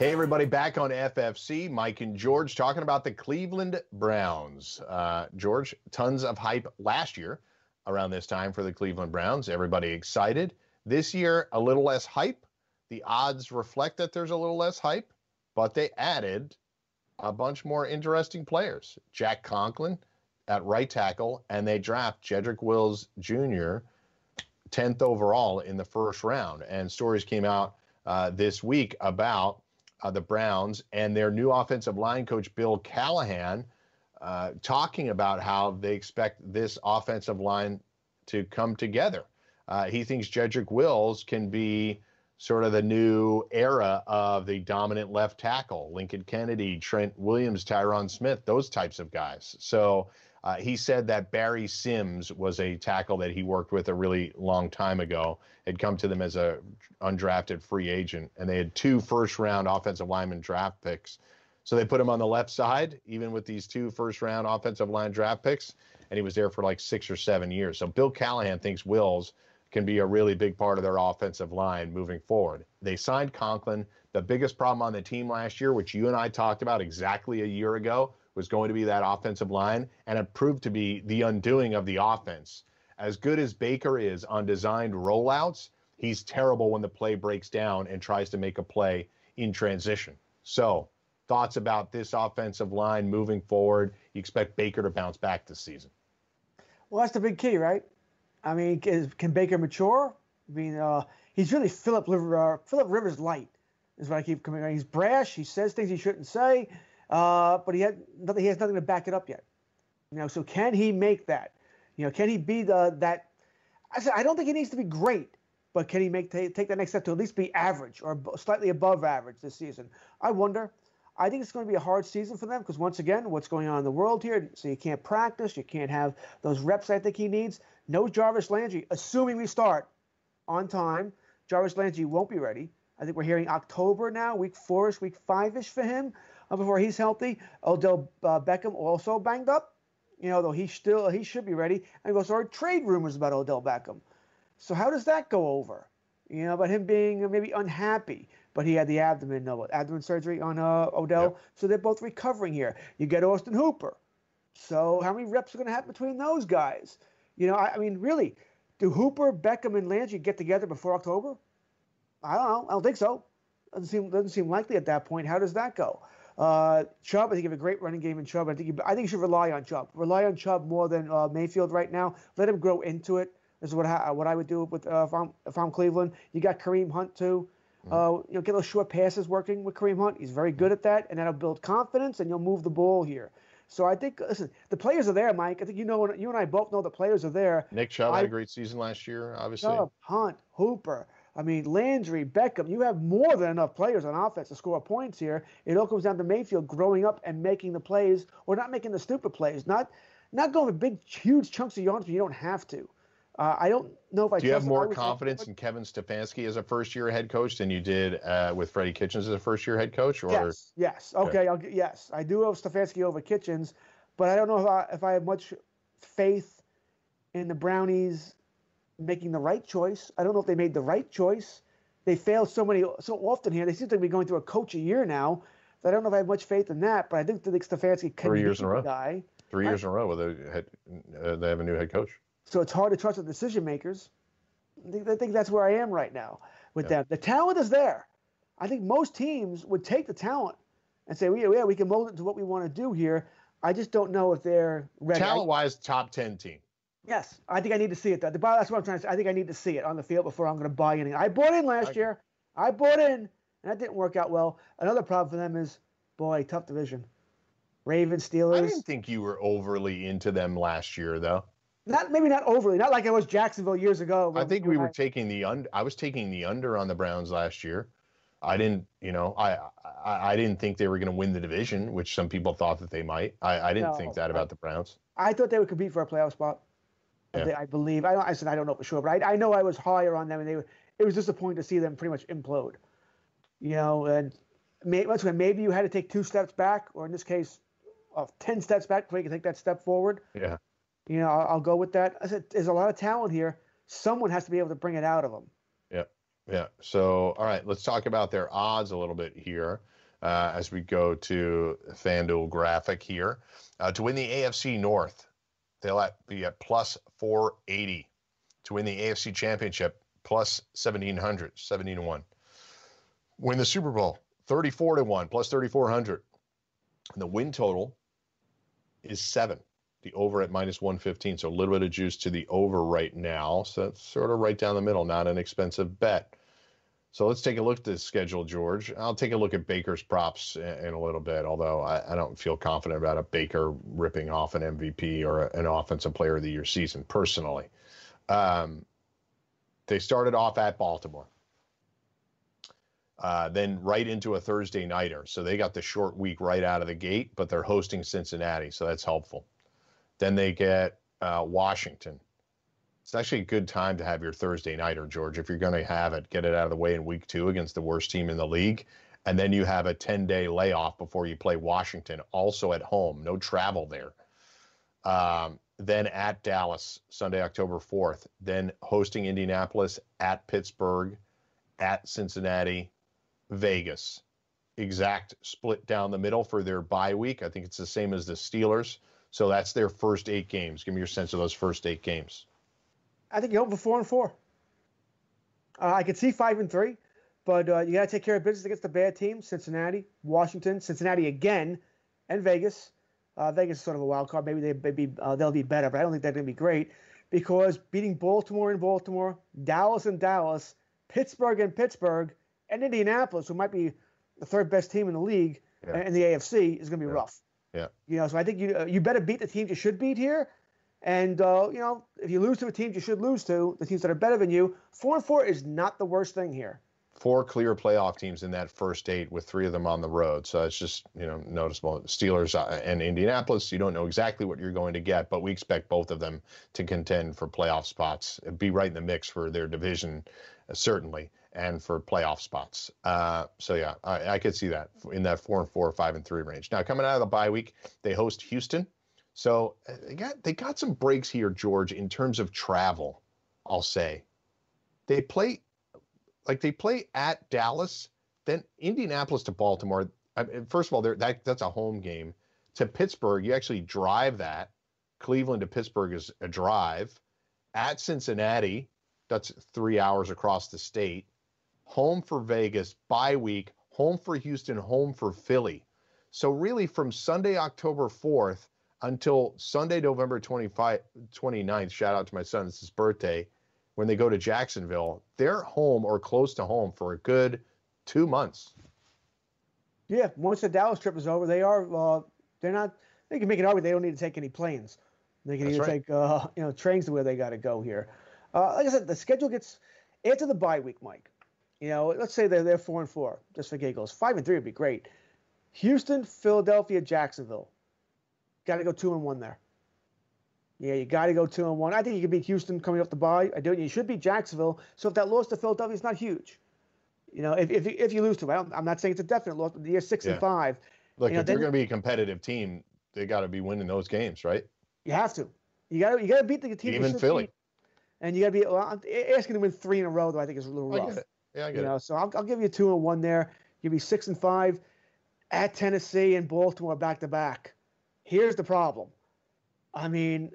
Hey, everybody, back on FFC. Mike and George talking about the Cleveland Browns. Uh, George, tons of hype last year around this time for the Cleveland Browns. Everybody excited. This year, a little less hype. The odds reflect that there's a little less hype, but they added a bunch more interesting players. Jack Conklin at right tackle, and they draft Jedrick Wills Jr. 10th overall in the first round. And stories came out uh, this week about uh, the Browns and their new offensive line coach, Bill Callahan, uh, talking about how they expect this offensive line to come together. Uh, he thinks Jedrick Wills can be sort of the new era of the dominant left tackle, Lincoln Kennedy, Trent Williams, Tyron Smith, those types of guys. So Uh, he said that Barry Sims was a tackle that he worked with a really long time ago. Had come to them as a undrafted free agent, and they had two first-round offensive lineman draft picks. So they put him on the left side, even with these two first-round offensive line draft picks, and he was there for like six or seven years. So Bill Callahan thinks Wills can be a really big part of their offensive line moving forward. They signed Conklin. The biggest problem on the team last year, which you and I talked about exactly a year ago, was going to be that offensive line, and it proved to be the undoing of the offense. As good as Baker is on designed rollouts, he's terrible when the play breaks down and tries to make a play in transition. So, thoughts about this offensive line moving forward? You expect Baker to bounce back this season?
Well, that's the big key, right? I mean, can, can Baker mature? I mean, uh, he's really Philip uh, Philip Rivers light, is what I keep coming. He's brash. He says things he shouldn't say, uh, but he had nothing. He has nothing to back it up yet. You know, so can he make that? You know, can he be the that? I said I don't think he needs to be great, but can he make take, take that next step to at least be average or slightly above average this season? I wonder. I think it's going to be a hard season for them because once again, what's going on in the world here? So you can't practice, you can't have those reps. I think he needs. No Jarvis Landry, assuming we start on time. Jarvis Landry won't be ready. I think we're hearing October now, week four-ish, week five-ish for him before he's healthy. Odell uh, Beckham also banged up, you know, though he still he should be ready. And also heard trade rumors about Odell Beckham. So how does that go over? You know, about him being maybe unhappy but he had the abdomen no, abdomen surgery on uh, Odell. Yep. So they're both recovering here. You get Austin Hooper. So how many reps are going to happen between those guys? You know, I, I, mean, really, do Hooper, Beckham, and Landry get together before October? I don't know. I don't think so. Doesn't seem doesn't seem likely at that point. How does that go? Uh, Chubb, I think you have a great running game in Chubb. I think you, I think you should rely on Chubb. Rely on Chubb more than uh, Mayfield right now. Let him grow into it. This is what I, what I would do with uh, if I'm if I'm Cleveland. You got Kareem Hunt too. Mm-hmm. Uh, you know, get those short passes working with Kareem Hunt. He's very good at that, and that'll build confidence, and you'll move the ball here. So I think, listen, the players are there, Mike. I think you know, you and I both know the players are there.
Nick Chubb I, had a great season last year, obviously.
Chubb, Hunt, Hooper. I mean, Landry, Beckham. You have more than enough players on offense to score points here. It all comes down to Mayfield growing up and making the plays, or not making the stupid plays, not not going with big, huge chunks of yards when you don't have to. Uh, I don't know if I.
Do you have more confidence in Kevin Stefanski as a first-year head coach than you did uh, with Freddie Kitchens as a first-year head coach? Or
yes, yes, okay, I'll, yes, I do have Stefanski over Kitchens, but I don't know if I if I have much faith in the Brownies making the right choice. I don't know if they made the right choice. They fail so many so often here. They seem to be going through a coach a year now. So I don't know if I have much faith in that, but I think that Stefanski can
Three years in a row.
guy.
Three years in a row with a head, uh, they have a new head coach.
So it's hard to trust the decision makers. I think, I think that's where I am right now with yeah. them. The talent is there. I think most teams would take the talent and say, well, yeah, we can mold it to what we want to do here. I just don't know if they're ready.
Talent wise, top 10 team.
Yes, I think I need to see it. Though. That's what I'm trying to say. I think I need to see it on the field before I'm going to buy anything. I bought in last year. I bought in, and that didn't work out well. Another problem for them is, boy, tough division. Ravens, Steelers. I
didn't think you were overly into them last year, though.
Not maybe not overly, not like I was Jacksonville years ago.
I think we were taking the under. I was taking the under on the Browns last year. I didn't, you know, I I, I didn't think they were going to win the division, which some people thought that they might. I, I didn't no, think that about the Browns.
I thought they would compete for a playoff spot. Yeah. I believe. I, I said I don't know for sure, but I, I know I was higher on them, and they were. It was disappointing to see them pretty much implode. You know, and maybe, maybe you had to take two steps back, or in this case, uh, ten steps back before you can take that step forward.
Yeah.
You know, I'll, I'll go with that. I said, there's a lot of talent here. Someone has to be able to bring it out of them.
Yeah. Yeah. So, all right, let's talk about their odds a little bit here uh, as we go to FanDuel graphic here. Uh, to win the AFC North, they'll at, be at plus 480. To win the AFC Championship, plus 1700, 17 to 1. Win the Super Bowl, 34 to 1, plus 3400. And the win total is seven the over at minus 115. So a little bit of juice to the over right now. So it's sort of right down the middle, not an expensive bet. So let's take a look at the schedule, George. I'll take a look at Baker's props in, in a little bit, although I, I, don't feel confident about a Baker ripping off an MVP or a, an Offensive Player of the Year season personally. Um, they started off at Baltimore. Uh, then right into a Thursday nighter. So they got the short week right out of the gate, but they're hosting Cincinnati, so that's helpful. Then they get uh, Washington. It's actually a good time to have your Thursday nighter, George. If you're going to have it, get it out of the way in week two against the worst team in the league. And then you have a 10 day layoff before you play Washington, also at home, no travel there. Um, then at Dallas, Sunday, October 4th. Then hosting Indianapolis, at Pittsburgh, at Cincinnati, Vegas. Exact split down the middle for their bye week. I think it's the same as the Steelers. So that's their first eight games. Give me your sense of those first eight games.
I think you hope for four and four. Uh, I could see five and three, but uh, you got to take care of business against the bad teams: Cincinnati, Washington, Cincinnati again, and Vegas. Uh, Vegas is sort of a wild card. Maybe they maybe uh, they'll be better, but I don't think they're going to be great because beating Baltimore and Baltimore, Dallas and Dallas, Pittsburgh and Pittsburgh, and Indianapolis, who might be the third best team in the league
Yeah.
in the AFC, is going to be
Yeah.
rough.
Yeah.
You know, so I think you uh, you better beat the teams you should beat here. And uh, you know, if you lose to the teams you should lose to, the teams that are better than you, four and four is not the worst thing here.
Four clear playoff teams in that first eight, with three of them on the road. So it's just you know noticeable. Steelers uh, and Indianapolis. You don't know exactly what you're going to get, but we expect both of them to contend for playoff spots, be right in the mix for their division, uh, certainly, and for playoff spots. Uh, so yeah, I, I could see that in that four and four, five and three range. Now coming out of the bye week, they host Houston. So uh, they got they got some breaks here, George, in terms of travel. I'll say they play like they play at Dallas, then Indianapolis to Baltimore. I mean, first of all, that that's a home game. To Pittsburgh, you actually drive that. Cleveland to Pittsburgh is a drive. At Cincinnati, that's three hours across the state. Home for Vegas, bye week. Home for Houston, home for Philly. So really, from Sunday, October 4th until Sunday, November 25, 29th, shout out to my son, it's his birthday, when they go to Jacksonville, they're home or close to home for a good two months.
Yeah, once the Dallas trip is over, they are uh, they're not. They can make it argument they don't need to take any planes. They can
That's
either
right.
take uh, you know trains to where they got to go here. Uh, like I said, the schedule gets after the bye week, Mike. You know, let's say they're they're four and four, just for giggles. Five and three would be great. Houston, Philadelphia, Jacksonville. Got to go two and one there. Yeah, you got to go two and one. I think you could beat Houston coming off the bye. I don't. You should beat Jacksonville. So if that loss to Philadelphia is not huge, you know, if if, you- if you lose to, I I'm not saying it's a definite loss, but you're six
Yeah.
and five.
Look,
You know,
if they're going to be a competitive team, they got to be winning those games, right?
You have to. You got to. You got to beat the team.
Even Philly.
beat. And you got to be. Well, asking to win three in a row, though. I think is a little
I
rough.
get it. Yeah, I
You
get
know,
it.
so I'll, I'll give you two and one there. Give you six and five at Tennessee and Baltimore back to back. Here's the problem. I mean,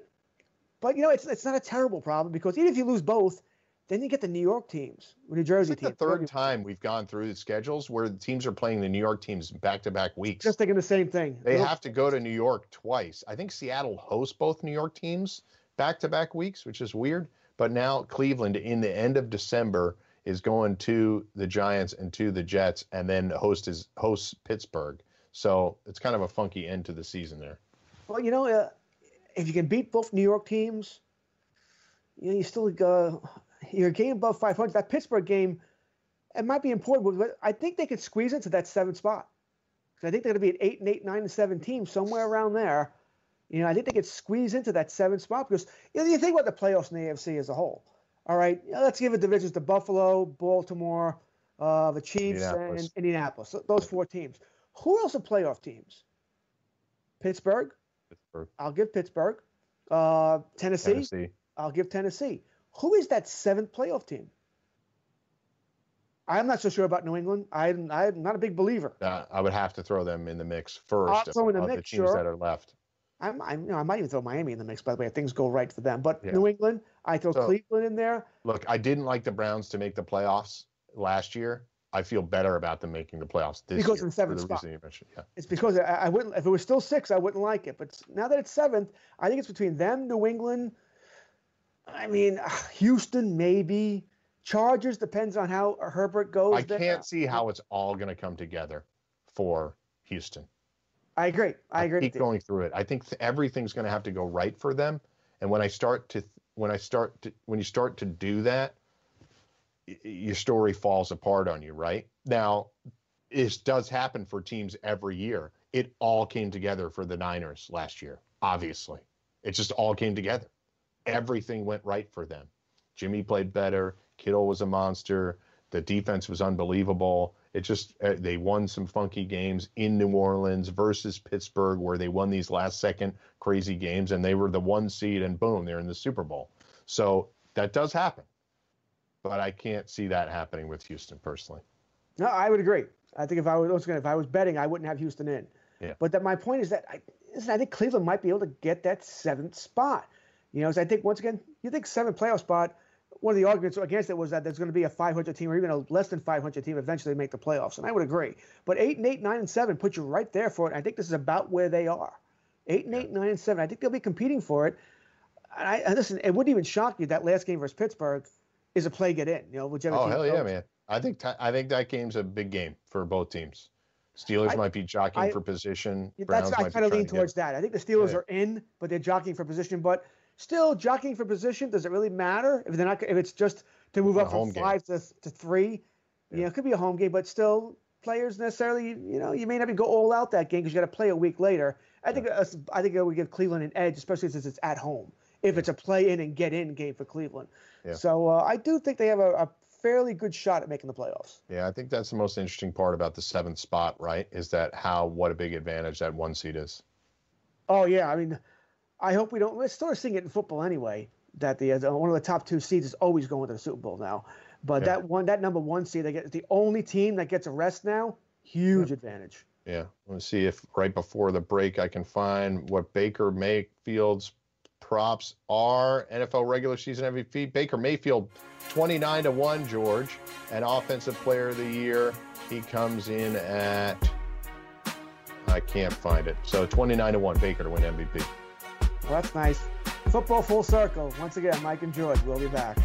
but you know, it's it's not a terrible problem because even if you lose both, then you get the New York teams, New Jersey
It's like
teams.
the third time we've gone through the schedules where the teams are playing the New York teams back to back weeks.
Just thinking the same thing.
They have to go to New York twice. I think Seattle hosts both New York teams back to back weeks, which is weird. But now Cleveland in the end of December is going to the Giants and to the Jets and then host is hosts Pittsburgh. So it's kind of a funky end to the season there.
Well, you know, uh, if you can beat both New York teams, you know, you still uh, you're a game above 500. That Pittsburgh game, it might be important, but I think they could squeeze into that seventh spot. 'Cause I think they're going to be an eight and eight, nine and seven team somewhere around there. You know, I think they could squeeze into that seventh spot because you know you think about the playoffs in the AFC as a whole. All right, you know, let's give it divisions to Buffalo, Baltimore, uh, the Chiefs,
Indianapolis.
and Indianapolis. Those four teams. Who else are playoff teams? Pittsburgh.
Pittsburgh,
I'll give Pittsburgh. Uh, Tennessee,
Tennessee.
I'll give Tennessee. Who is that seventh playoff team? I'm not so sure about New England. I'm, I'm not a big believer.
Uh, I would have to throw them in the mix first
I'll throw in the
mix, the teams
sure.
that are left.
I'm, I'm, you know, I might even throw Miami in the mix, by the way, if things go right for them. But
Yeah.
New England, I throw
So-
Cleveland in there.
Look, I didn't like the Browns to make the playoffs last year. I feel better about them making the playoffs this
Because
year.
in seventh spot.
reason you mentioned. Yeah.
It's because I, I wouldn't. If it was still six, I wouldn't like it. But now that it's seventh, I think it's between them, New England. I mean, uh, Houston maybe. Chargers depends on how Herbert goes.
I
there.
can't see how it's all going to come together for Houston.
I agree. I agree.
keep going through it. I think th- everything's going to have to go right for them. And when I start to, th- when I start to, when you start to do that, your story falls apart on you. Right now, this does happen for teams every year. It all came together for the Niners last year. Obviously, It just all came together. Everything went right for them. Jimmy played better. Kittle was a monster. The defense was unbelievable. It just uh, they won some funky games in New Orleans versus Pittsburgh, where they won these last second crazy games, and they were the one seed, and boom, they're in the Super Bowl. So that does happen, but I can't see that happening with Houston personally.
No, I would agree. I think if I was once again, if I was betting, I wouldn't have Houston in.
Yeah.
But that my point is that I, listen, I think Cleveland might be able to get that seventh spot. You know, so I think once again, you think seventh playoff spot. One of the arguments against it was that there's going to be a 500 team or even a less than 500 team eventually make the playoffs, and I would agree. But eight and eight, nine and seven put you right there for it. I think this is about where they are. Eight and eight, nine and seven. I think they'll be competing for it. And I, and listen, it wouldn't even shock you that last game versus Pittsburgh is a play get in. You know, whichever.
Oh hell yeah, man! I think I think that game's a big game for both teams. Steelers
I-
might be jockeying
I-
for position.
Yeah, That's I kind of lean
to
towards that. I think the Steelers
Yeah.
are in, but they're jockeying for position. But still, jockeying for position does it really matter if they're not? If it's just to move up from
game.
five to, to three, you know, it could be a home game, but still, players necessarily, you know, you may not be go all out that game because you got to play a week later. I think I think it would give Cleveland an edge, especially since it's at home. If it's a play in and get in game for Cleveland,
Yeah.
so uh, I do think they have a, a fairly good shot at making the playoffs.
Yeah, I think that's the most interesting part about the seventh spot, right? Is that how what a big advantage that one seed is.
Oh yeah, I mean, I hope we don't. We're of seeing it in football anyway. That the, uh, one of the top two seeds is always going to the Super Bowl now. But
Yeah.
that one, that number one seed, they get the only team that gets a rest now. Huge advantage.
Yeah, let's see if right before the break I can find what Baker Mayfield's props are. NFL regular season MVP Baker Mayfield, twenty-nine to one. George, and Offensive Player of the Year, he comes in at. I can't find it. So twenty-nine to one Baker to win MVP.
Well, that's nice. Football full circle. Once again, Mike and George. We'll be back.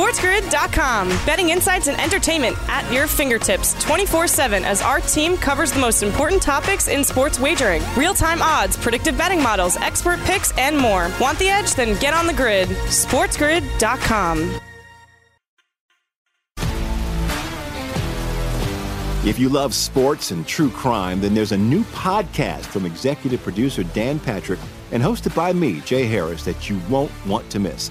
SportsGrid.com. Betting insights and entertainment at your fingertips 24 7 as our team covers the most important topics in sports wagering real time odds, predictive betting models, expert picks, and more. Want the edge? Then get on the grid. SportsGrid.com.
If you love sports and true crime, then there's a new podcast from executive producer Dan Patrick and hosted by me, Jay Harris, that you won't want to miss.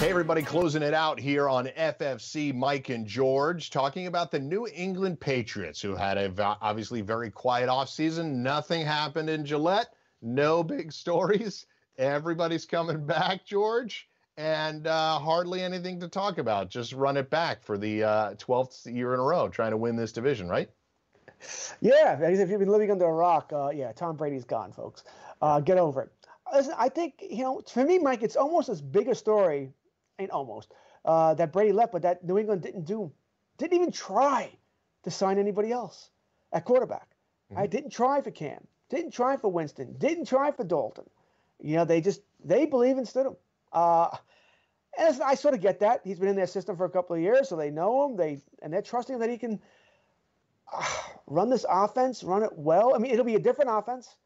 Hey, everybody, closing it out here on FFC. Mike and George talking about the New England Patriots, who had a obviously very quiet offseason. Nothing happened in Gillette, no big stories. Everybody's coming back, George, and uh, hardly anything to talk about. Just run it back for the uh, 12th year in a row, trying to win this division, right?
Yeah, if you've been living under a rock, uh, yeah, Tom Brady's gone, folks. Uh, get over it. Listen, I think, you know, for me, Mike, it's almost as big a story ain't almost uh, that Brady left, but that New England didn't do, didn't even try to sign anybody else at quarterback. Mm-hmm. I didn't try for Cam, didn't try for Winston, didn't try for Dalton. You know, they just they believe in Stidham. Uh, and I sort of get that. He's been in their system for a couple of years, so they know him. They and they're trusting that he can uh, run this offense, run it well. I mean, it'll be a different offense.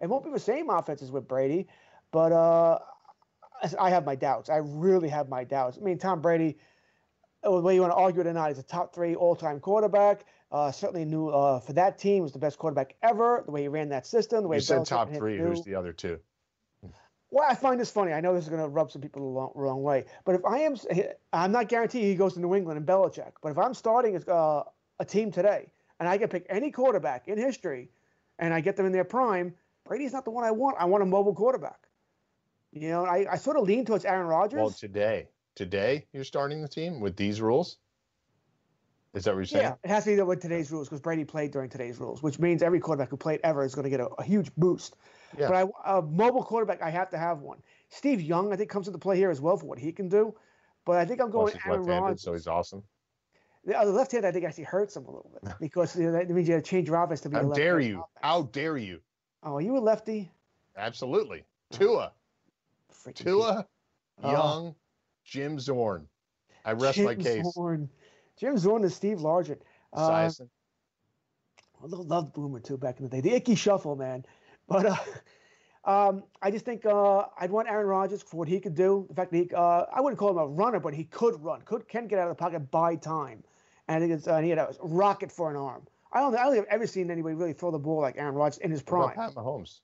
It won't be the same offense as with Brady, but uh, I have my doubts. I really have my doubts. I mean, Tom Brady, whether you want to argue it or not, he's a top three all-time quarterback. Uh, certainly knew uh, for that team was the best quarterback ever. The way he ran that system, the way
you said top three. Who's the other two?
Well, I find this funny. I know this is going to rub some people the wrong, way, but if I am, I'm not guaranteeing he goes to New England and Belichick. But if I'm starting uh, a team today and I can pick any quarterback in history, and I get them in their prime, Brady's not the one I want. I want a mobile quarterback. You know, I, I sort of lean towards Aaron Rodgers.
Well, today, today you're starting the team with these rules. Is that what you're saying?
Yeah, it has to be with today's rules because Brady played during today's rules, which means every quarterback who played ever is going to get a, a huge boost. Yeah. But I, a mobile quarterback, I have to have one. Steve Young, I think, comes into play here as well for what he can do. But I think I'm going
Aaron Rodgers. So he's awesome.
The, uh, the left hand, I think, actually hurts him a little bit because you know, that means you have to change your offense to be.
How dare you? Offense. How dare you?
Oh, are you a lefty?
Absolutely. Tua. Tua, oh. Young, Jim Zorn. I rest
Jim
my case.
Zorn. Jim Zorn is Steve Largent.
Uh,
I loved Boomer too back in the day. The Ickey shuffle, man. But uh, um, I just think uh, I'd want Aaron Rodgers for what he could do. The fact that he, uh, I wouldn't call him a runner, but he could run, could can get out of the pocket by time. And I think it's, uh, he had a rocket for an arm. I don't, I don't think I've ever seen anybody really throw the ball like Aaron Rodgers in his prime.
Pat Mahomes.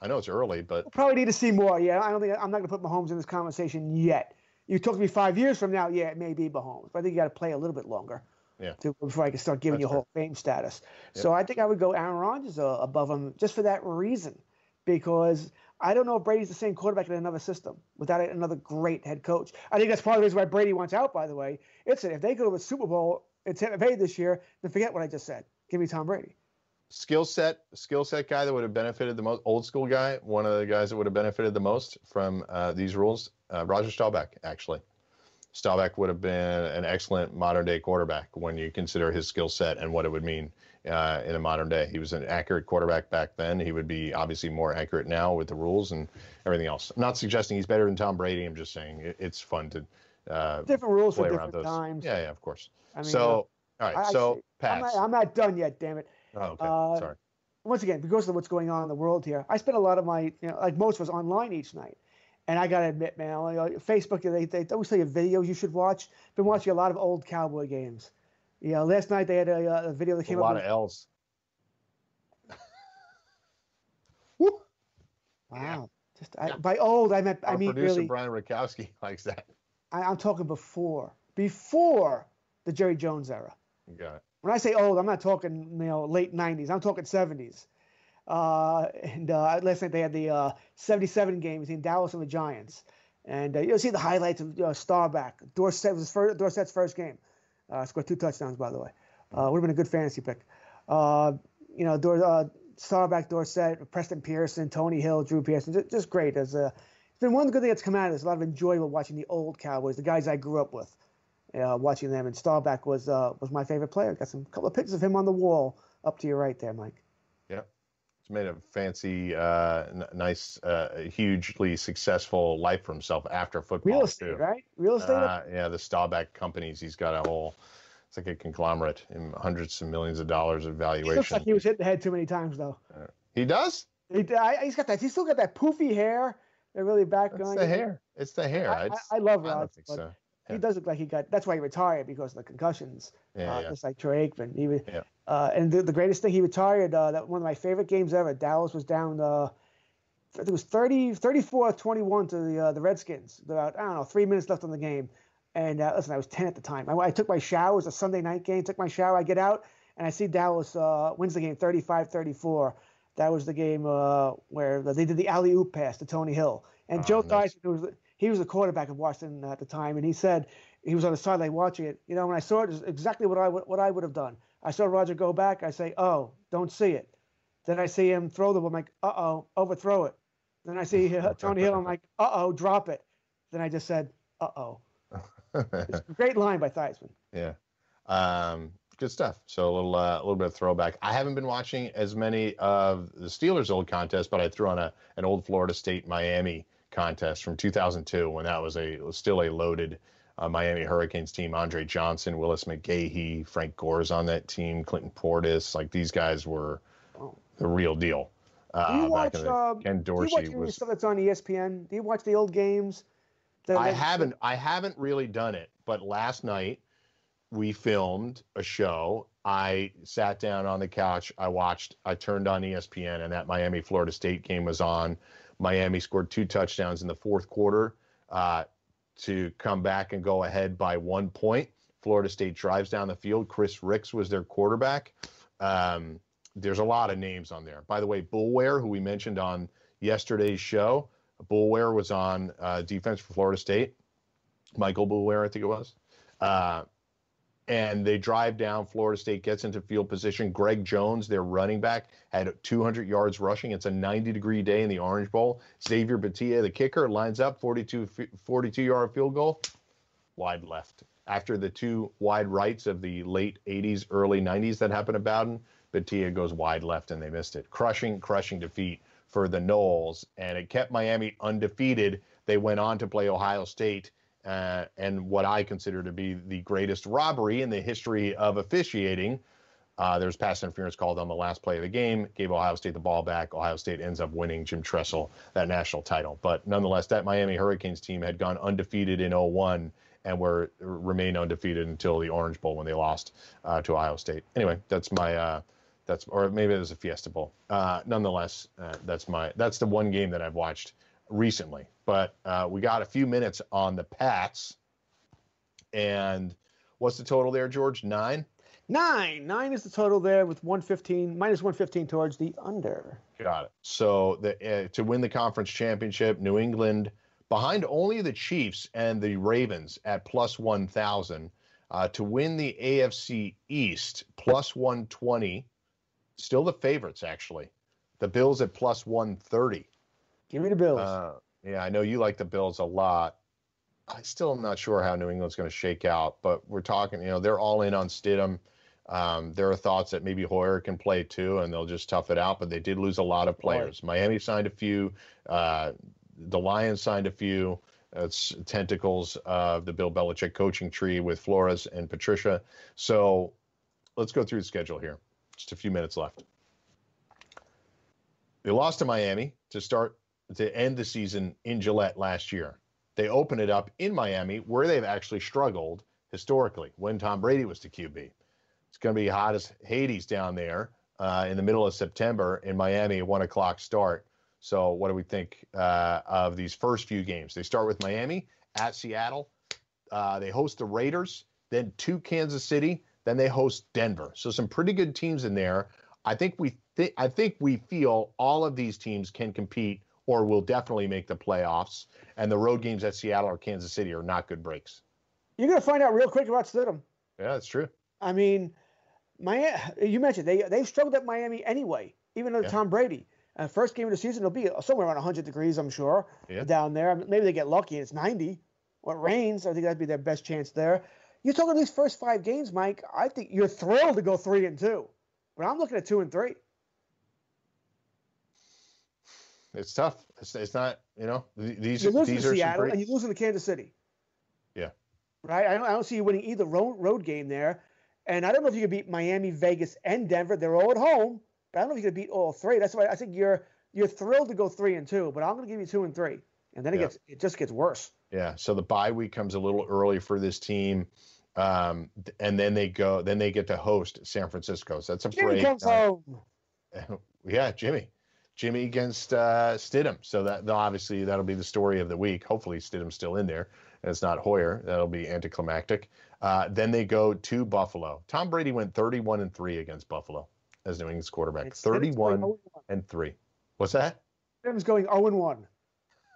I know it's early, but
we'll probably need to see more. Yeah, I don't think I'm not going to put Mahomes in this conversation yet. You talk to me five years from now, yeah, it may be Mahomes, but I think you got to play a little bit longer.
Yeah.
To, before I can start giving That's you Hall of Fame status. Yep. So I think I would go Aaron Rodgers uh, above him just for that reason, because I don't know if Brady's the same quarterback in another system without another great head coach. I think that's part of the reason why Brady wants out. By the way, it's if they go to the Super Bowl in Tampa Bay this year, then forget what I just said. Give me Tom Brady
skill set skill set guy that would have benefited the most old school guy one of the guys that would have benefited the most from uh, these rules uh, roger staubach actually. Staubach would have been an excellent modern day quarterback when you consider his skill set and what it would mean uh, in a modern day. He was an accurate quarterback back then. He would be obviously more accurate now with the rules and everything else. I'm not suggesting he's better than tom brady. I'm just saying it, it's fun to uh,
different rules for different those. times.
Yeah yeah of course. I mean, so uh, all right I, so
I, I'm not, I'm not done yet damn it
Oh, okay. Uh, Sorry.
Once again, because of what's going on in the world here, I spend a lot of my, you know, like most of us, online each night. And I gotta admit, man, like Facebook, they, they always tell you videos you should watch. Been watching a lot of old Cowboy games. You know, last night they had a, a video that came
a
up.
A lot of L's.
wow. Yeah. Just I, by old, I meant
Our
I mean
producer
really.
Brian Rakowski likes that.
I, I'm talking before, before the Jerry Jones era.
got it.
When I say old, I'm not talking you know late 90s. I'm talking 70s. Uh, and uh, last night they had the uh, 77 game between Dallas and the Giants, and uh, you'll see the highlights of uh, Staubach. Dorsett was first, Dorsett's first game. Uh, scored two touchdowns, by the way. Would have been a good fantasy pick. You know, Dor- Staubach, Dorsett, Preston Pearson, Tony Hill, Drew Pearson, just, just great. As a, it's been one good thing that's come out of this. A lot of enjoyable watching the old Cowboys, the guys I grew up with uh, watching them. And Staubach was uh, was my favorite player. Got some couple of pictures of him on the wall up to your right there, Mike.
Yeah, he's made a fancy, uh, n- nice, uh, hugely successful life for himself after football.
Real estate,
too.
right? Real estate.
Uh, yeah, the Staubach companies. He's got a whole It's like a conglomerate in hundreds of millions of dollars of valuation.
He looks like he was hit the head too many times, though.
He does.
He, I, he's got that. He's still got that poofy hair. They're really back
It's
going.
It's the hair. It's the hair.
I, I, I love
I don't think
but
so.
He does look like he got. That's why he retired because of the concussions.
Yeah,
uh,
yeah.
Just like Troy Aikman. He was,
Yeah.
uh, and the, the greatest thing he retired. Uh, that one of my favorite games ever. Dallas was down. Uh, it was 30, 34 21 to the uh, the Redskins. About I don't know three minutes left on the game. And uh, listen, I was 10 at the time. I, I took my shower. It was a Sunday night game. Took my shower. I get out and I see Dallas uh, wins the game 35-34. That was the game uh, where they did the alley oop pass to Tony Hill. And
Oh,
Joe
nice.
Theismann, who was he was the quarterback of Washington at the time, and he said he was on the sideline watching it. You know, when I saw it, it was exactly what I would what I would have done. I saw Roger go back. I say, "Oh, don't see it." Then I see him throw the ball. I'm like, "Uh oh, overthrow it." Then I see Tony Hill. I'm like, "Uh oh, drop it." Then I just said, "Uh oh." Great line by Theismann.
Yeah. Um, good stuff. So a little, uh, a little bit of throwback. I haven't been watching as many of the Steelers' old contests, but I threw on a an old Florida State Miami contest from 2002 when that was a was still a loaded uh, Miami Hurricanes team. Andre Johnson, Willis McGahee, Frank Gore's on that team, Clinton Portis. Like these guys were the real deal.
Do you
Uh,
watch?
the,
um,
Ken
do you watch
was.
stuff that's on ESPN? Do you watch the old games? The-
I haven't I haven't really done it, but last night we filmed a show. I sat down on the couch, I watched, I turned on ESPN and that Miami Florida State game was on. Miami scored two touchdowns in the fourth quarter uh, to come back and go ahead by one point. Florida State drives down the field. Chris Rix was their quarterback. Um, there's a lot of names on there. By the way, Boulware, who we mentioned on yesterday's show, Boulware was on uh, defense for Florida State. Michael Boulware, I think it was. Uh, and they drive down. Florida State gets into field position. Greg Jones, their running back, had 200 yards rushing. It's a 90 degree day in the Orange Bowl. Xavier Beitia, the kicker, lines up 42 42 yard field goal, wide left. After the two wide rights of the late 80s, early 90s that happened at Bowden, Beitia goes wide left and they missed it. Crushing, crushing defeat for the Noles, and it kept Miami undefeated. They went on to play Ohio State uh, and what I consider to be the greatest robbery in the history of officiating. Uh, there's pass interference called on the last play of the game, gave Ohio State the ball back. Ohio State ends up winning Jim Tressel that national title. But nonetheless, that Miami Hurricanes team had gone undefeated in 01 and were remained undefeated until the Orange Bowl when they lost uh, to Ohio State. Anyway, that's my uh, that's or maybe it was a Fiesta Bowl. Uh, nonetheless, uh, that's my that's the one game that I've watched recently. But uh, we got a few minutes on the Pats, and what's the total there, George? Nine.
Nine. Nine is the total there with 115, minus 115 towards the under.
Got it. So the uh, to win the conference championship, New England behind only the Chiefs and the Ravens at plus one thousand. Uh, to win the AFC East plus one twenty. Still the favorites actually. The Bills at plus one thirty.
Give me the Bills.
Uh, yeah, I know you like the Bills a lot. I still am not sure how New England's going to shake out, but we're talking, you know, they're all in on Stidham. Um, there are thoughts that maybe Hoyer can play too, and they'll just tough it out. But they did lose a lot of players. Miami signed a few. Uh, the Lions signed a few. It's tentacles of the Bill Belichick coaching tree with Flores and Patricia. So let's go through the schedule here. Just a few minutes left. They lost to Miami to start to end the season in Gillette last year. They open it up in Miami, where they've actually struggled historically when Tom Brady was the QB. It's going to be hot as Hades down there uh, in the middle of September in Miami, at one o'clock start. So, what do we think uh, of these first few games? They start with Miami at Seattle. Uh, they host the Raiders, then to Kansas City, then they host Denver. So, some pretty good teams in there. I think we th- I think we feel all of these teams can compete or will definitely make the playoffs. And the road games at Seattle or Kansas City are not good breaks.
You're going to find out real quick about Stidham.
Yeah, that's true.
I mean, Miami, you mentioned they they've struggled at Miami anyway, even under
Yeah.
Tom Brady. Uh, first game of the season, it'll be somewhere around 100 degrees, I'm sure,
Yeah.
down there. Maybe they get lucky and it's 90 or it rains. I think that'd be their best chance there. You're talking these first five games, Mike. I think you're thrilled to go three and two, but I'm looking at two and three.
It's tough. It's, it's not, you know, th- these,
You're
these
to
are some
Seattle
great-
and you're losing to Kansas City.
Yeah.
Right? I don't, I don't see you winning either road, road game there. And I don't know if you could beat Miami, Vegas, and Denver. They're all at home, but I don't know if you could beat all three. That's why I think you're you're thrilled to go three and two, but I'm going to give you two and three, and then it
Yeah.
gets it just gets worse.
Yeah. So the bye week comes a little early for this team. Um, and then they go, then they get to host San Francisco. So that's a
Jimmy
break.
comes
Uh,
home.
yeah, Jimmy. Jimmy against uh, Stidham. So that obviously that'll be the story of the week. Hopefully Stidham's still in there and it's not Hoyer. That'll be anticlimactic. Uh, then they go to Buffalo. Tom Brady went 31 and three against Buffalo as New England's quarterback.
It's-
31 and three. What's that?
Stidham's going 0 and 1.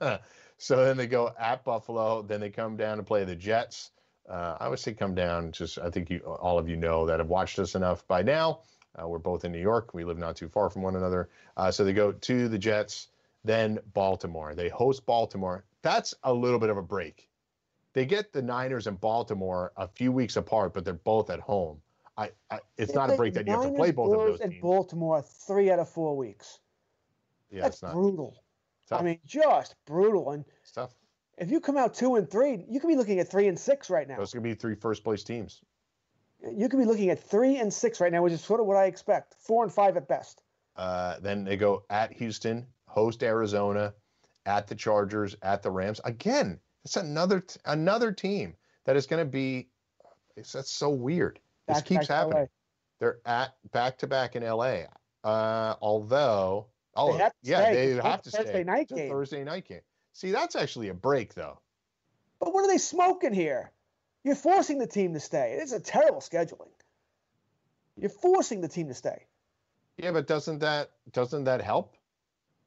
So then they go at Buffalo. Then they come down to play the Jets. Uh, I would say come down. Just I think you, all of you know that have watched us enough by now. Uh, we're both in New York. We live not too far from one another. Uh, so they go to the Jets, then Baltimore. They host Baltimore. That's a little bit of a break. They get the Niners and Baltimore a few weeks apart, but they're both at home. I, I it's not a break that you have to play both of those
and
teams.
Baltimore three out of four weeks.
Yeah,
That's
it's not
brutal.
tough.
I mean, just brutal. And
it's tough.
if you come out two and three, you could be looking at three and six right now.
Those are gonna be three first place teams.
You could be looking at three and six right now, which is sort of what I expect. Four and five at best.
Uh, then they go at Houston, host Arizona, at the Chargers, at the Rams. Again, it's another t- another team that is going to be. It's that's so weird. This
Back-
keeps
back
happening. They're at back to back in LA. Uh, although, oh
to
yeah, they have to
Thursday
stay.
night game.
Thursday night game. See, that's actually a break though.
But what are they smoking here? You're forcing the team to stay. It's a terrible scheduling. You're forcing the team to stay.
Yeah, but doesn't that doesn't that help?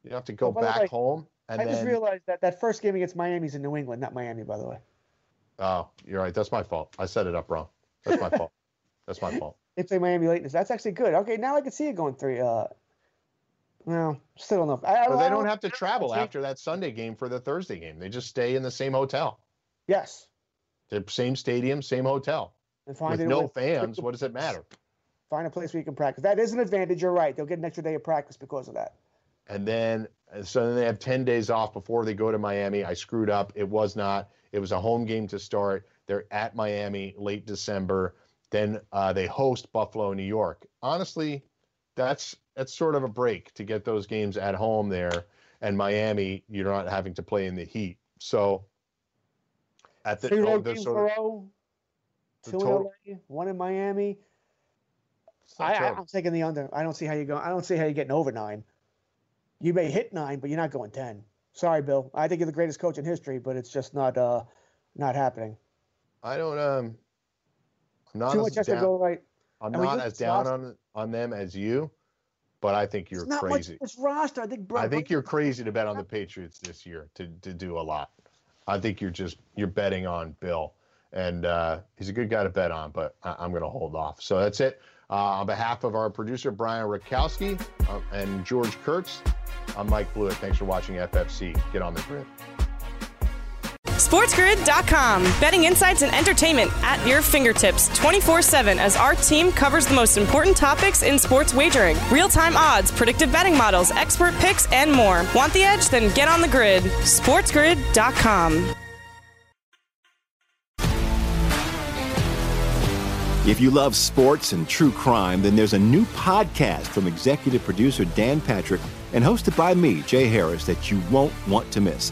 You have to go
the
back
way,
home and
I
then.
just realized that that first game against Miami's in New England, not Miami, by the way.
Oh, you're right. That's my fault. I set it up wrong. That's my fault. That's my fault.
They play Miami late. That's actually good. Okay, now I can see it going three. Uh, well, still don't know. I,
But
I
they don't have to travel after that Sunday game for the Thursday game. They just stay in the same hotel,
Yes,
the same stadium, same hotel.
and find
With no fans, what does it matter?
Find a place where you can practice. That is an advantage. You're right. They'll get an extra day of practice because of that.
And then, so then they have 10 days off before they go to Miami. I screwed up. It was not. It was a home game to start. They're at Miami late December. Then uh, they host Buffalo, New York. Honestly, that's that's sort of a break to get those games at home there. And Miami, you're not having to play in the heat. So at the,
Three
oh,
road games in
sort
a
of-
row.
the
Two in LA, one in Miami. I, I, I'm taking the under. I don't see how you go. I don't see how you're getting over nine. You may hit nine, but you're not going ten. Sorry, Bill. I think you're the greatest coach in history, but it's just not uh not happening.
I don't um I'm not
Too
as
much has to
down,
go right.
I'm
and
not as down
roster-
on on them as you, but I think you're
It's not
crazy.
much this roster. I think. Bro,
I think you're crazy to bet on the Patriots this year to to do a lot. I think you're just you're betting on Bill, and uh, he's a good guy to bet on, but I, I'm going to hold off. So that's it. Uh, on behalf of our producer Brian Rakowski uh, and George Kurtz, I'm Mike Blewett. Thanks for watching FFC. Get on the grid.
SportsGrid.com. Betting insights and entertainment at your fingertips 24 7 as our team covers the most important topics in sports wagering real time odds, predictive betting models, expert picks, and more. Want the edge? Then get on the grid. SportsGrid.com.
If you love sports and true crime, then there's a new podcast from executive producer Dan Patrick and hosted by me, Jay Harris, that you won't want to miss.